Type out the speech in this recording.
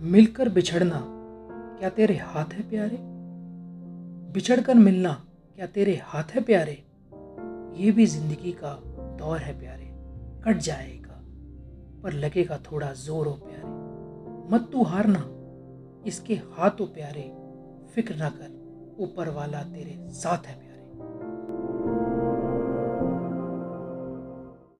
मिलकर बिछड़ना क्या तेरे हाथ है प्यारे? बिछड़ कर मिलना क्या तेरे हाथ है प्यारे? ये भी ज़िंदगी का दौर है प्यारे। कट जाएगा, पर लगेगा थोड़ा ज़ोर हो प्यारे। मत तू हारना, इसके हाथों प्यारे। फ़िक्र ना कर, ऊपर वाला तेरे साथ है